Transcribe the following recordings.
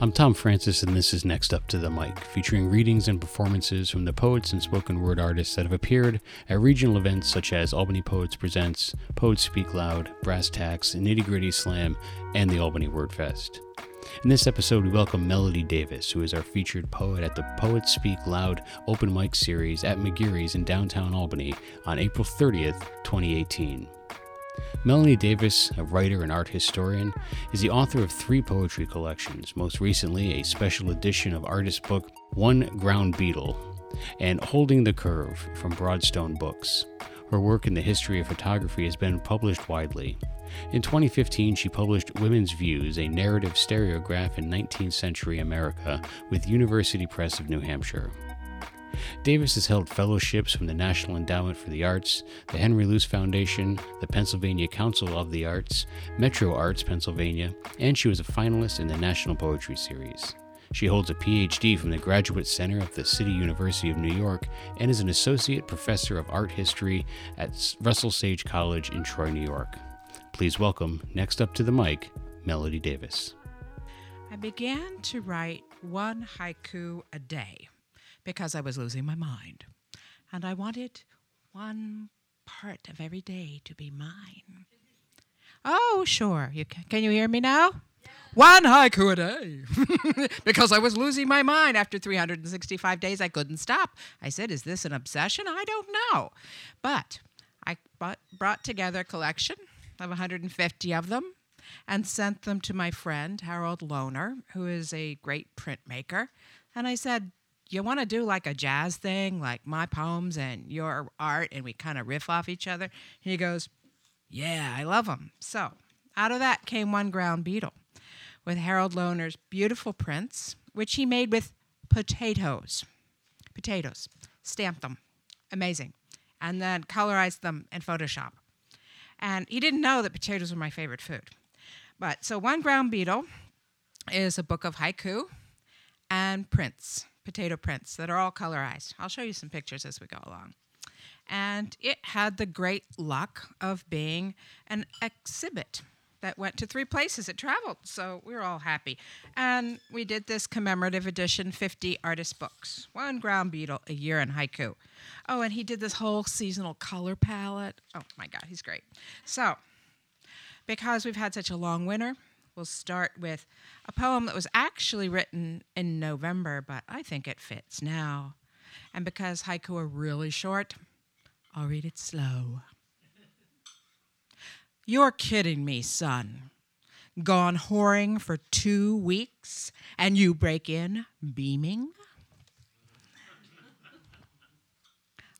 I'm Tom Francis, and this is Next Up to the Mic, featuring readings and performances from the poets and spoken word artists that have appeared at regional events such as Albany Poets Presents, Poets Speak Loud, Brass Tacks, Nitty Gritty Slam, and the Albany Word Fest. In this episode, we welcome Melody Davis, who is our featured poet at the Poets Speak Loud open mic series at McGeary's in downtown Albany on April 30th, 2018. Melody Davis, a writer and art historian, is the author of three poetry collections, most recently a special edition of artist book One Ground Beetle and Holding the Curve from Broadstone Books. Her work in the history of photography has been published widely. In 2015, she published Women's Views, a narrative stereograph in 19th century America with University Press of New Hampshire. Davis has held fellowships from the National Endowment for the Arts, the Henry Luce Foundation, the Pennsylvania Council of the Arts, Metro Arts Pennsylvania, and she was a finalist in the National Poetry Series. She holds a PhD from the Graduate Center of the City University of New York and is an associate professor of art history at Russell Sage College in Troy, New York. Please welcome, next up to the mic, Melody Davis. I began to write one haiku a day because I was losing my mind. And I wanted one part of every day to be mine. Oh, sure. You can, can you hear me now? One haiku a day. because I was losing my mind after 365 days. I couldn't stop. I said, Is this an obsession? I don't know. But I brought together a collection of 150 of them and sent them to my friend, Harold Lohner, who is a great printmaker. And I said, you want to do like a jazz thing, like my poems and your art, and we kind of riff off each other? he goes, Yeah, I love them. So out of that came One Ground Beetle with Harold Lohner's beautiful prints, which he made with potatoes. Potatoes. Stamped them. Amazing. And then colorized them in Photoshop. And he didn't know that potatoes were my favorite food. But so One Ground Beetle is a book of haiku and prints potato prints that are all colorized. I'll show you some pictures as we go along. And it had the great luck of being an exhibit that went to three places. It traveled, so we were all happy. And we did this commemorative edition 50 artist books, one ground beetle, a year in haiku. Oh, and he did this whole seasonal color palette. Oh my God, he's great. So, because we've had such a long winter, we'll start with a poem that was actually written in November, but I think it fits now. And because haiku are really short, I'll read it slow. You're kidding me, son. Gone whoring for two weeks, and you break in beaming?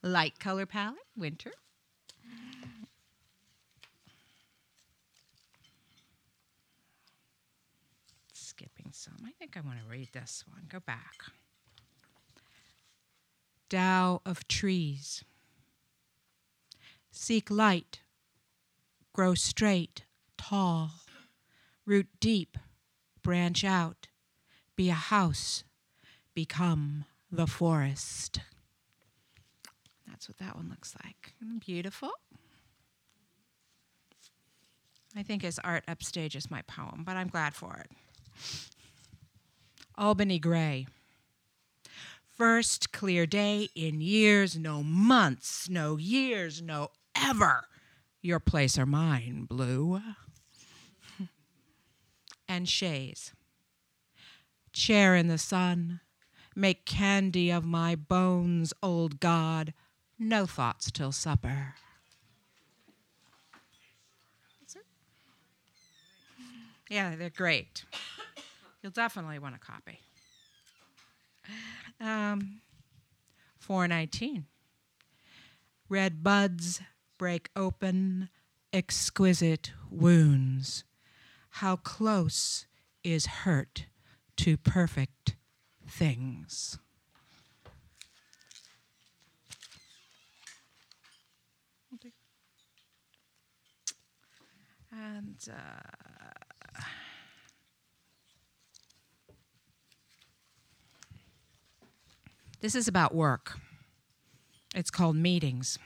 Light color palette, winter. I think I want to read this one. Go back. Tao of trees. Seek light, grow straight, tall, root deep, branch out, be a house, become the forest. That's what that one looks like. Beautiful. I think his art upstages my poem, but I'm glad for it. Albany Gray. First clear day in years, no months, no years, no ever. Your place or mine, blue. and Shays. Chair in the sun, make candy of my bones, old God. No thoughts till supper. Yeah, they're great. You'll definitely want a copy. Um, 419. Red buds break open, exquisite wounds. How close is hurt to perfect things? And uh, This is about work. It's called meetings.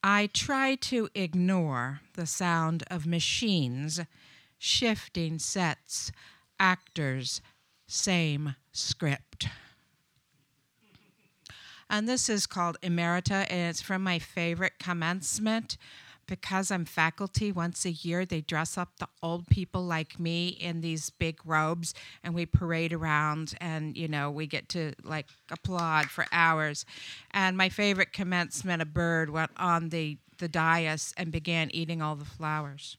I try to ignore the sound of machines shifting sets actors, same script. And this is called Emerita, and it's from my favorite commencement. Because I'm faculty, once a year they dress up the old people like me in these big robes, and we parade around, and you know we get to like applaud for hours. And my favorite commencement, a bird went on the the dais and began eating all the flowers.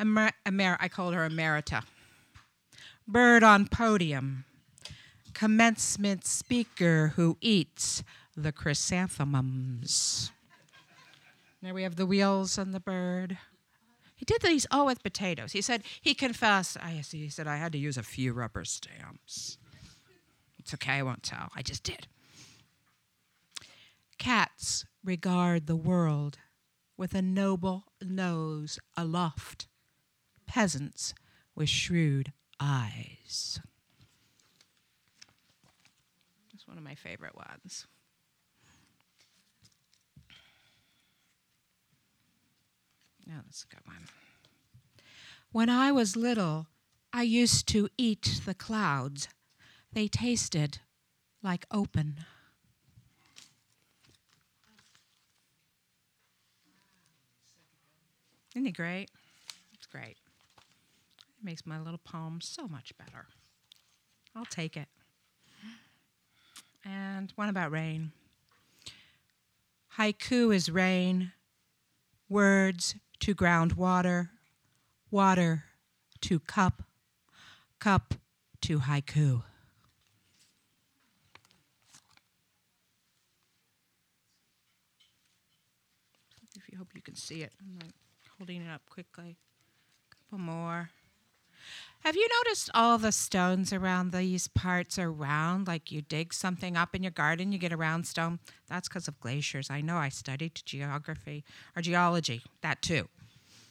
Emer- Emer- I called her Emerita. Bird on podium commencement speaker who eats the chrysanthemums. We have the wheels and the bird. He did these all with potatoes. He said he confessed. I see. He said I had to use a few rubber stamps. It's okay. I won't tell. I just did. Cats regard the world with a noble nose aloft. Peasants with shrewd eyes. That's one of my favorite ones. No, that's a good one. When I was little, I used to eat the clouds. They tasted like open. Isn't it great? It's great. It makes my little poem so much better. I'll take it. And one about rain. Haiku is rain, words to ground water, water to cup, cup to haiku. If you hope you can see it, I'm like holding it up quickly. A couple more. Have you noticed all the stones around these parts are round? Like you dig something up in your garden, you get a round stone. That's because of glaciers. I know. I studied geography or geology. That too.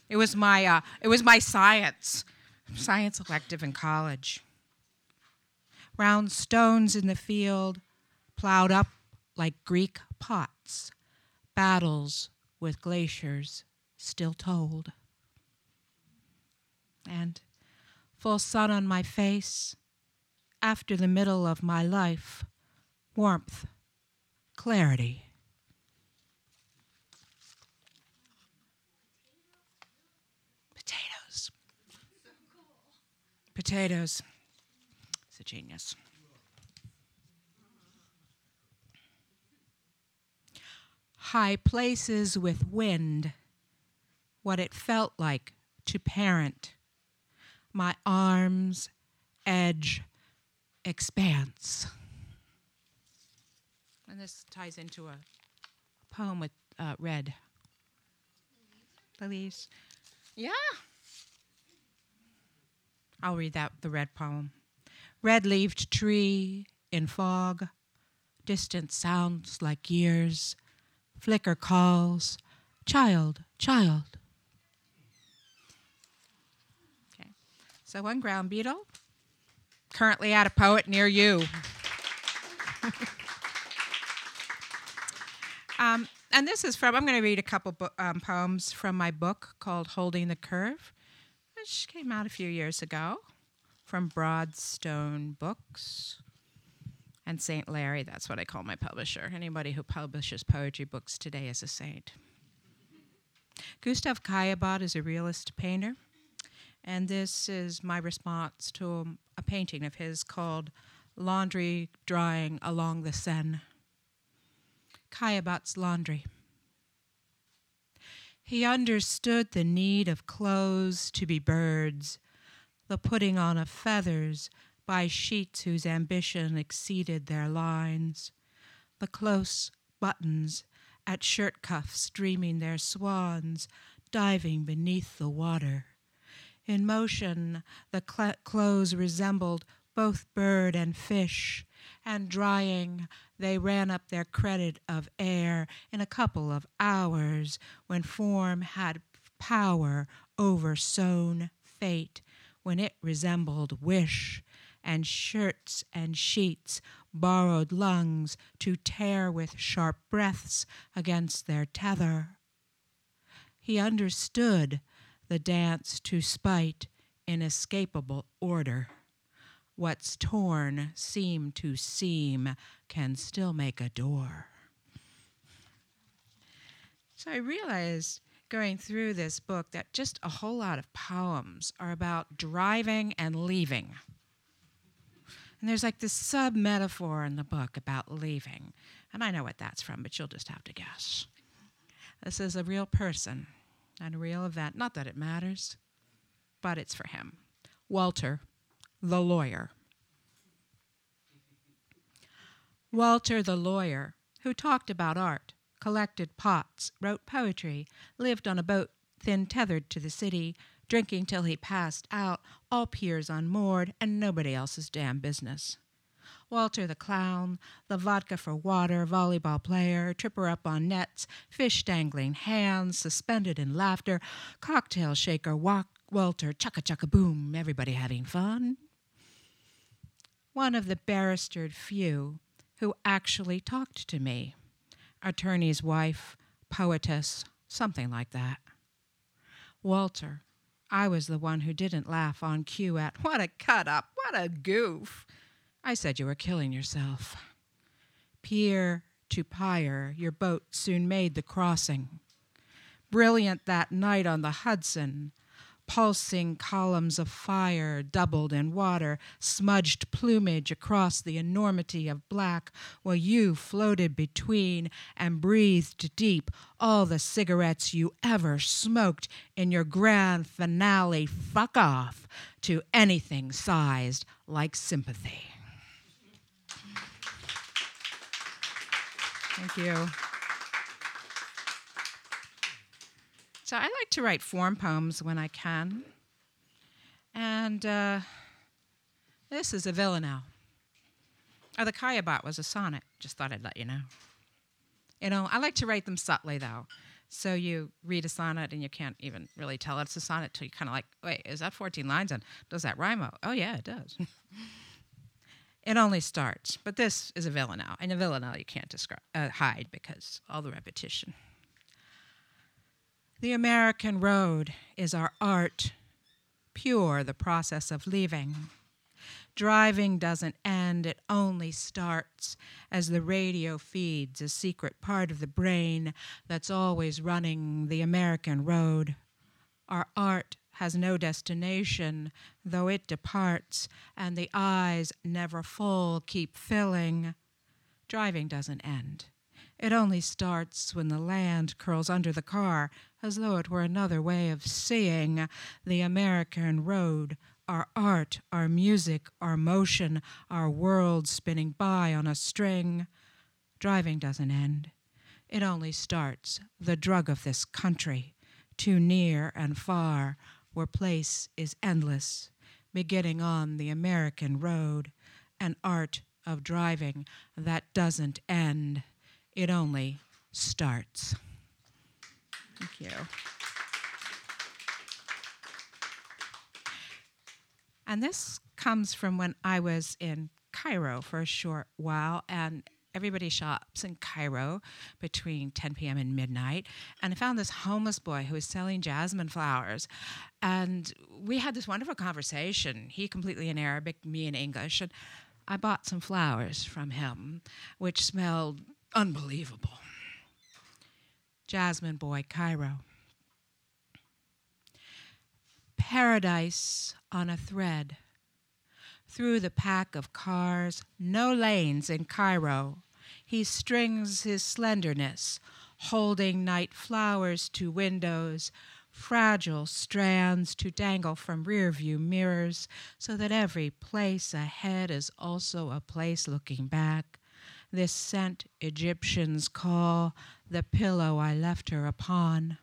It was my uh, it was my science science elective in college. Round stones in the field, plowed up like Greek pots. Battles with glaciers still told. And full sun on my face, after the middle of my life, warmth, clarity. Potatoes. Potatoes. It's a genius. High places with wind, what it felt like to parent my arms, edge, expanse. And this ties into a poem with uh, red. The leaves. Yeah. I'll read that, the red poem. Red leaved tree in fog, distant sounds like years, flicker calls, child, child. So one ground beetle, currently at a poet near you. um, and this is from, I'm going to read a couple bo- um, poems from my book called Holding the Curve, which came out a few years ago from Broadstone Books and St. Larry. That's what I call my publisher. Anybody who publishes poetry books today is a saint. Gustav Caillebotte is a realist painter. And this is my response to a painting of his called Laundry Drying Along the Seine. Caillebotte's Laundry. He understood the need of clothes to be birds, the putting on of feathers by sheets whose ambition exceeded their lines, the close buttons at shirt cuffs dreaming their swans diving beneath the water. In motion, the cl- clothes resembled both bird and fish, and drying, they ran up their credit of air in a couple of hours when form had power over sown fate, when it resembled wish, and shirts and sheets borrowed lungs to tear with sharp breaths against their tether. He understood the dance to spite inescapable order. What's torn seam to seam can still make a door. So I realized going through this book that just a whole lot of poems are about driving and leaving. And there's like this sub metaphor in the book about leaving. And I know what that's from, but you'll just have to guess. This is a real person and a real event. Not that it matters, but it's for him. Walter, the lawyer. Walter, the lawyer, who talked about art, collected pots, wrote poetry, lived on a boat thin tethered to the city, drinking till he passed out, all piers unmoored, and nobody else's damn business. Walter the clown, the vodka for water volleyball player, tripper up on nets, fish dangling hands, suspended in laughter, cocktail shaker, walk, Walter, chucka chucka boom, everybody having fun. One of the barristered few who actually talked to me attorney's wife, poetess, something like that. Walter, I was the one who didn't laugh on cue at, What a cut up, what a goof. I said you were killing yourself. Pier to pyre, your boat soon made the crossing. Brilliant that night on the Hudson, pulsing columns of fire doubled in water, smudged plumage across the enormity of black, while you floated between and breathed deep all the cigarettes you ever smoked in your grand finale fuck off to anything sized like sympathy. Thank you. So I like to write form poems when I can. And uh, this is a villanelle. Oh, the Caillebotte was a sonnet. Just thought I'd let you know. You know, I like to write them subtly, though. So you read a sonnet and you can't even really tell it's a sonnet till you kind of like, wait, is that 14 lines? And does that rhyme? Oh yeah, it does. it only starts. But this is a villanelle. And a villanelle you can't describe, uh, hide because all the repetition. The American road is our art, pure the process of leaving. Driving doesn't end, it only starts as the radio feeds a secret part of the brain that's always running the American road. Our art has no destination, though it departs, and the eyes, never full, keep filling. Driving doesn't end. It only starts when the land curls under the car, as though it were another way of seeing the American road, our art, our music, our motion, our world spinning by on a string. Driving doesn't end. It only starts, the drug of this country, too near and far, where place is endless, beginning on the American road, an art of driving that doesn't end. It only starts. Thank you. And this comes from when I was in Cairo for a short while, and everybody shops in Cairo between 10 p.m. and midnight. And I found this homeless boy who was selling jasmine flowers. And we had this wonderful conversation. He completely in Arabic, me in English. And I bought some flowers from him, which smelled unbelievable. Jasmine Boy, Cairo. Paradise on a thread. Through the pack of cars, no lanes in Cairo, he strings his slenderness, holding night flowers to windows, fragile strands to dangle from rearview mirrors, so that every place ahead is also a place looking back this scent Egyptians call the pillow I left her upon.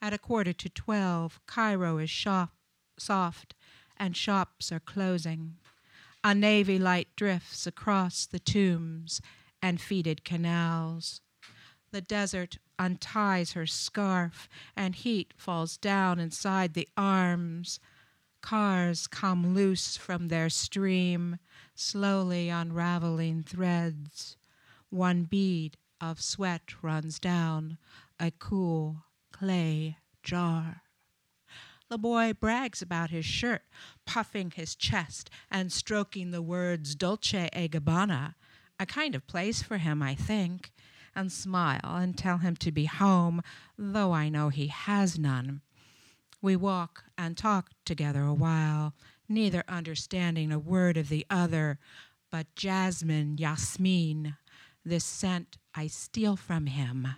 At a quarter to twelve, Cairo is shop, soft and shops are closing. A navy light drifts across the tombs and feeded canals. The desert unties her scarf, and heat falls down inside the arms. Cars come loose from their stream, slowly unraveling threads. One bead of sweat runs down a cool clay jar. The boy brags about his shirt, puffing his chest and stroking the words Dolce e Gabbana, a kind of place for him, I think, and smile and tell him to be home, though I know he has none. We walk and talk together a while, neither understanding a word of the other, but jasmine, yasmin, this scent I steal from him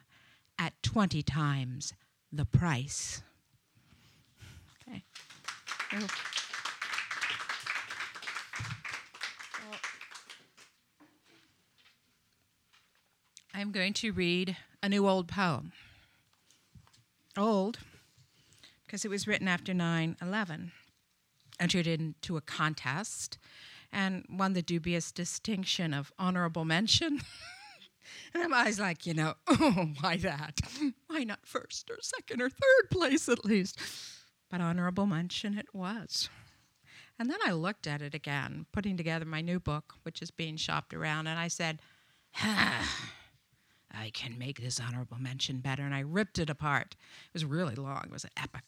at twenty times the price. Okay. I'm going to read a new old poem. Old, because it was written after 9 11, entered into a contest, and won the dubious distinction of honorable mention. and I'm always like, you know, oh, why that? Why not first or second or third place at least? But honorable mention it was. And then I looked at it again, putting together my new book, which is being shopped around, and I said, I can make this honorable mention better. And I ripped it apart. It was really long, it was an epic.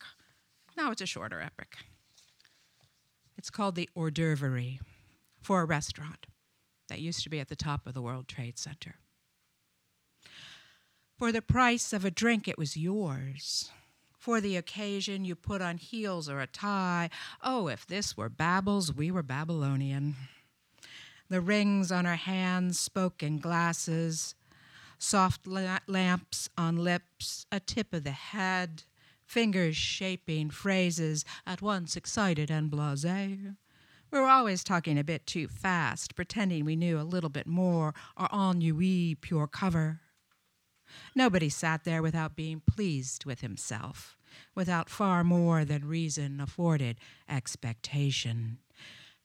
Now it's a shorter epic. It's called The Hors d'oeuvre for a restaurant that used to be at the top of the World Trade Center. For the price of a drink, it was yours. For the occasion, you put on heels or a tie. Oh, if this were Babel's, we were Babylonian. The rings on our hands spoke in glasses, soft la- lamps on lips, a tip of the head, fingers shaping phrases at once excited and blase. We were always talking a bit too fast, pretending we knew a little bit more, our ennui pure cover. Nobody sat there without being pleased with himself, without far more than reason afforded expectation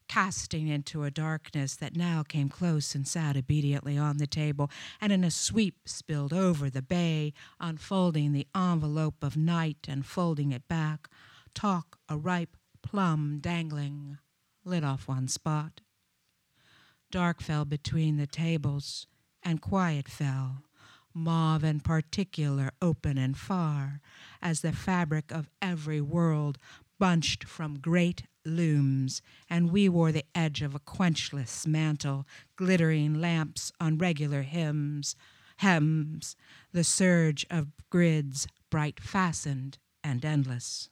casting into a darkness that now came close and sat obediently on the table, and in a sweep spilled over the bay, unfolding the envelope of night and folding it back, talk a ripe plum dangling lit off one spot. Dark fell between the tables, and quiet fell, mauve and particular, open and far, as the fabric of every world bunched from great looms, and we wore the edge of a quenchless mantle, glittering lamps on regular hymns, hems, the surge of grids bright fastened and endless.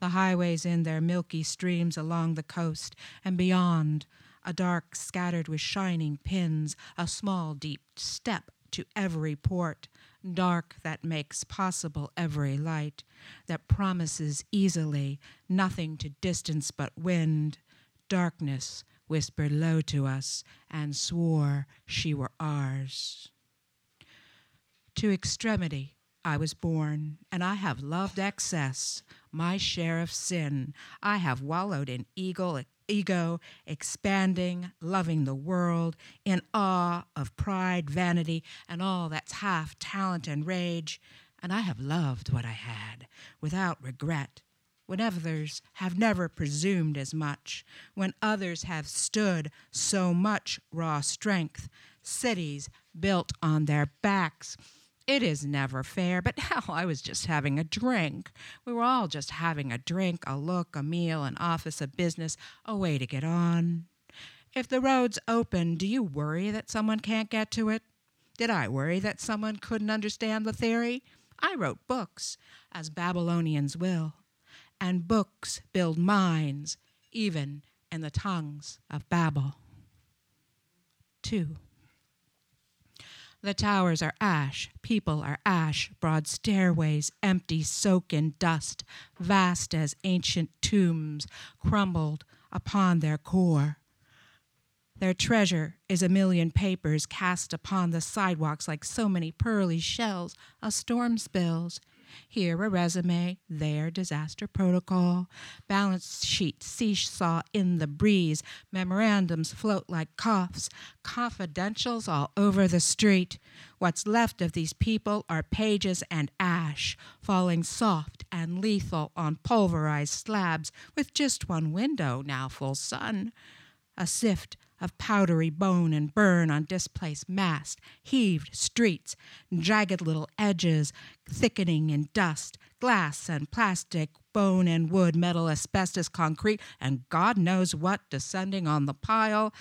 The highways in their milky streams along the coast, and beyond, a dark scattered with shining pins, a small deep step to every port, dark that makes possible every light, that promises easily nothing to distance but wind, darkness whispered low to us and swore she were ours. To extremity I was born, and I have loved excess, my share of sin. I have wallowed in ego, ego, expanding, loving the world, in awe of pride, vanity, and all that's half talent and rage. And I have loved what I had without regret. When others have never presumed as much, when others have stood so much raw strength, cities built on their backs, it is never fair, but hell, I was just having a drink. We were all just having a drink, a look, a meal, an office, a business, a way to get on. If the road's open, do you worry that someone can't get to it? Did I worry that someone couldn't understand the theory? I wrote books, as Babylonians will, and books build minds, even in the tongues of Babel. 2. The towers are ash, people are ash, broad stairways empty, soak in dust, vast as ancient tombs, crumbled upon their core. Their treasure is a million papers cast upon the sidewalks like so many pearly shells a storm spills. Here a resume, there disaster protocol. Balance sheet seesaw in the breeze. Memorandums float like coughs. Confidentials all over the street. What's left of these people are pages and ash, falling soft and lethal on pulverized slabs with just one window, now full sun. A sift of powdery bone and burn on displaced mast, heaved streets, jagged little edges thickening in dust, glass and plastic, bone and wood, metal, asbestos, concrete, and God knows what descending on the pile.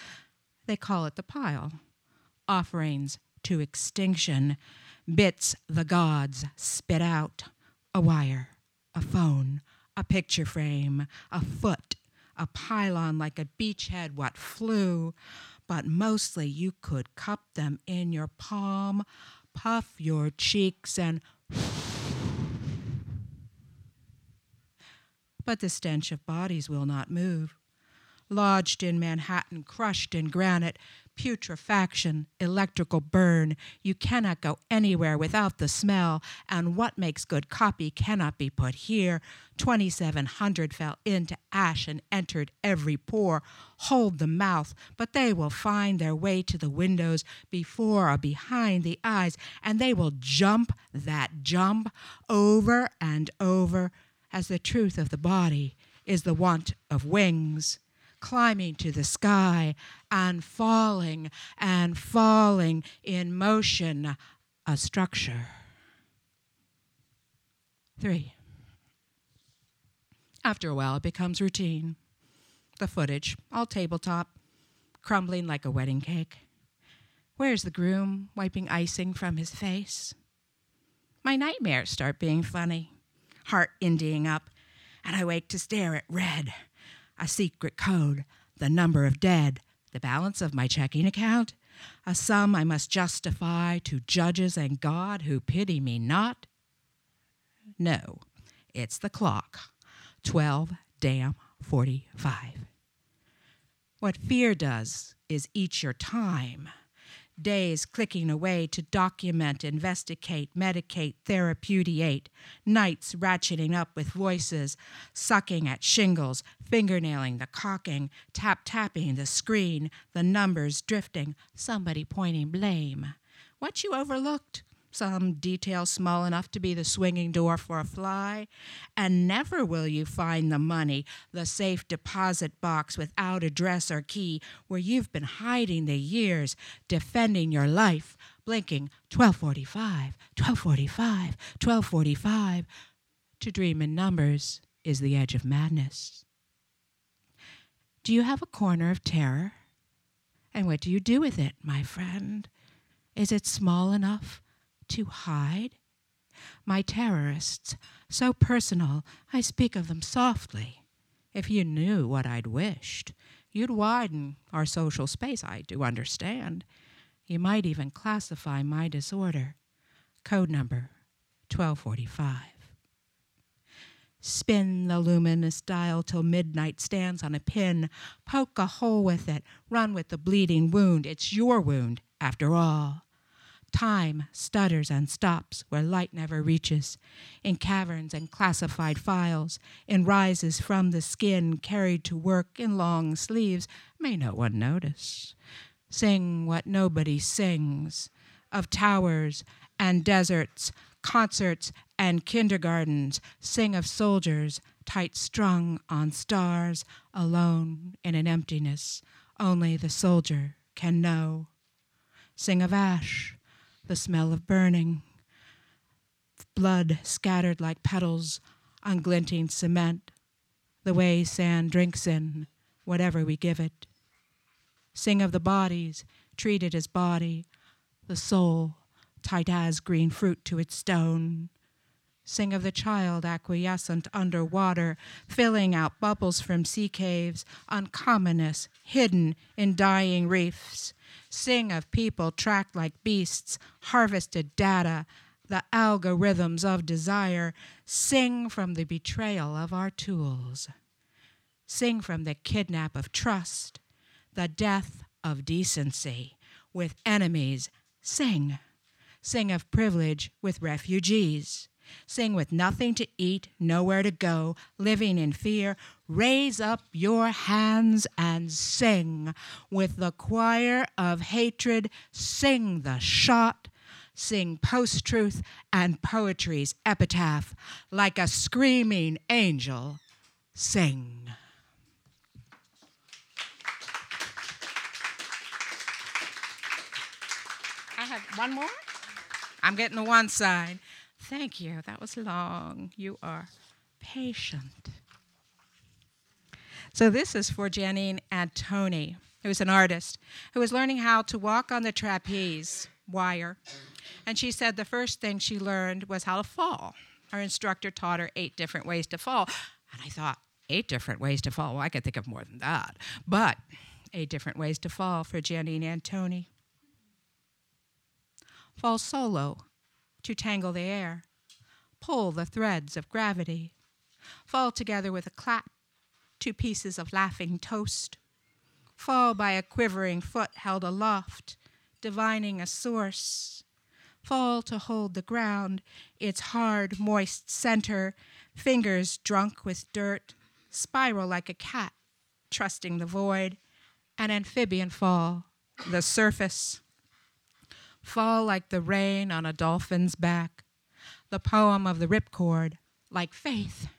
They call it the pile. Offerings to extinction, bits the gods spit out a wire, a phone, a picture frame, a foot, a pylon like a beachhead, what flew, but mostly you could cup them in your palm, puff your cheeks, and but the stench of bodies will not move. Lodged in Manhattan, crushed in granite, putrefaction, electrical burn. You cannot go anywhere without the smell, and what makes good copy cannot be put here. 2,700 fell into ash and entered every pore. Hold the mouth, but they will find their way to the windows before or behind the eyes, and they will jump that jump over and over as the truth of the body is the want of wings, climbing to the sky and falling and falling in motion, a structure. Three. After a while, it becomes routine. The footage, all tabletop, crumbling like a wedding cake. Where's the groom wiping icing from his face? My nightmares start being funny heart indying up, and I wake to stare at red, a secret code, the number of dead, the balance of my checking account, a sum I must justify to judges and God who pity me not? No, it's the clock. 12 damn 45. What fear does is eat your time days clicking away to document, investigate, medicate, therapeutiate, nights ratcheting up with voices, sucking at shingles, fingernailing the caulking, tap tapping the screen, the numbers drifting, somebody pointing blame. What you overlooked? Some detail small enough to be the swinging door for a fly, and never will you find the money, the safe deposit box without address or key, where you've been hiding the years, defending your life, blinking 1245, 1245, 1245. To dream in numbers is the edge of madness. Do you have a corner of terror? And what do you do with it, my friend? Is it small enough to hide? My terrorists, so personal, I speak of them softly. If you knew what I'd wished, you'd widen our social space, I do understand. You might even classify my disorder. Code number 1245. Spin the luminous dial till midnight stands on a pin. Poke a hole with it. Run with the bleeding wound. It's your wound, after all. Time stutters and stops where light never reaches, in caverns and classified files, in rises from the skin carried to work in long sleeves, may no one notice. Sing what nobody sings of towers and deserts, concerts and kindergartens, sing of soldiers tight strung on stars, alone in an emptiness only the soldier can know. Sing of ash the smell of burning, blood scattered like petals on glinting cement, the way sand drinks in whatever we give it. Sing of the bodies treated as body, the soul tight as green fruit to its stone. Sing of the child acquiescent under water, filling out bubbles from sea caves, uncommonness hidden in dying reefs, Sing of people tracked like beasts, harvested data, the algorithms of desire. Sing from the betrayal of our tools. Sing from the kidnap of trust, the death of decency with enemies. Sing. Sing of privilege with refugees. Sing with nothing to eat, nowhere to go, living in fear. Raise up your hands and sing. With the choir of hatred, sing the shot. Sing post truth and poetry's epitaph. Like a screaming angel, sing. I have one more. I'm getting the one side. Thank you. That was long. You are patient. So this is for Janine Antoni, who's an artist who was learning how to walk on the trapeze wire. And she said the first thing she learned was how to fall. Her instructor taught her eight different ways to fall. And I thought, eight different ways to fall? Well, I could think of more than that. But eight different ways to fall for Janine Antoni. Fall solo to tangle the air. Pull the threads of gravity. Fall together with a clap, two pieces of laughing toast. Fall by a quivering foot held aloft, divining a source. Fall to hold the ground, its hard, moist center, fingers drunk with dirt, spiral like a cat, trusting the void, an amphibian fall, the surface. Fall like the rain on a dolphin's back, the poem of the ripcord, like faith.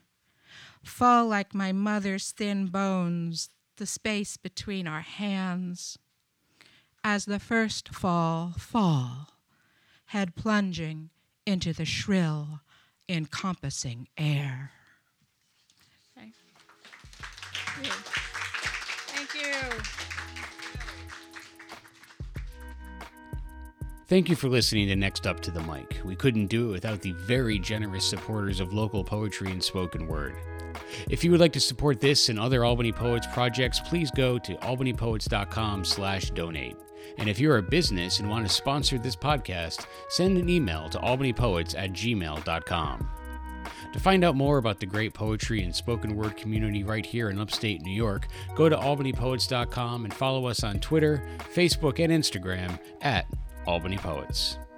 Fall like my mother's thin bones, the space between our hands. As the first fall, fall, head plunging into the shrill, encompassing air. Thank you. Thank you. Thank you for listening to Next Up to the Mic. We couldn't do it without the very generous supporters of local poetry and spoken word. If you would like to support this and other Albany Poets projects, please go to albanypoets.com slash donate. And if you're a business and want to sponsor this podcast, send an email to albanypoets at gmail.com. To find out more about the great poetry and spoken word community right here in upstate New York, go to albanypoets.com and follow us on Twitter, Facebook, and Instagram at Albany Poets.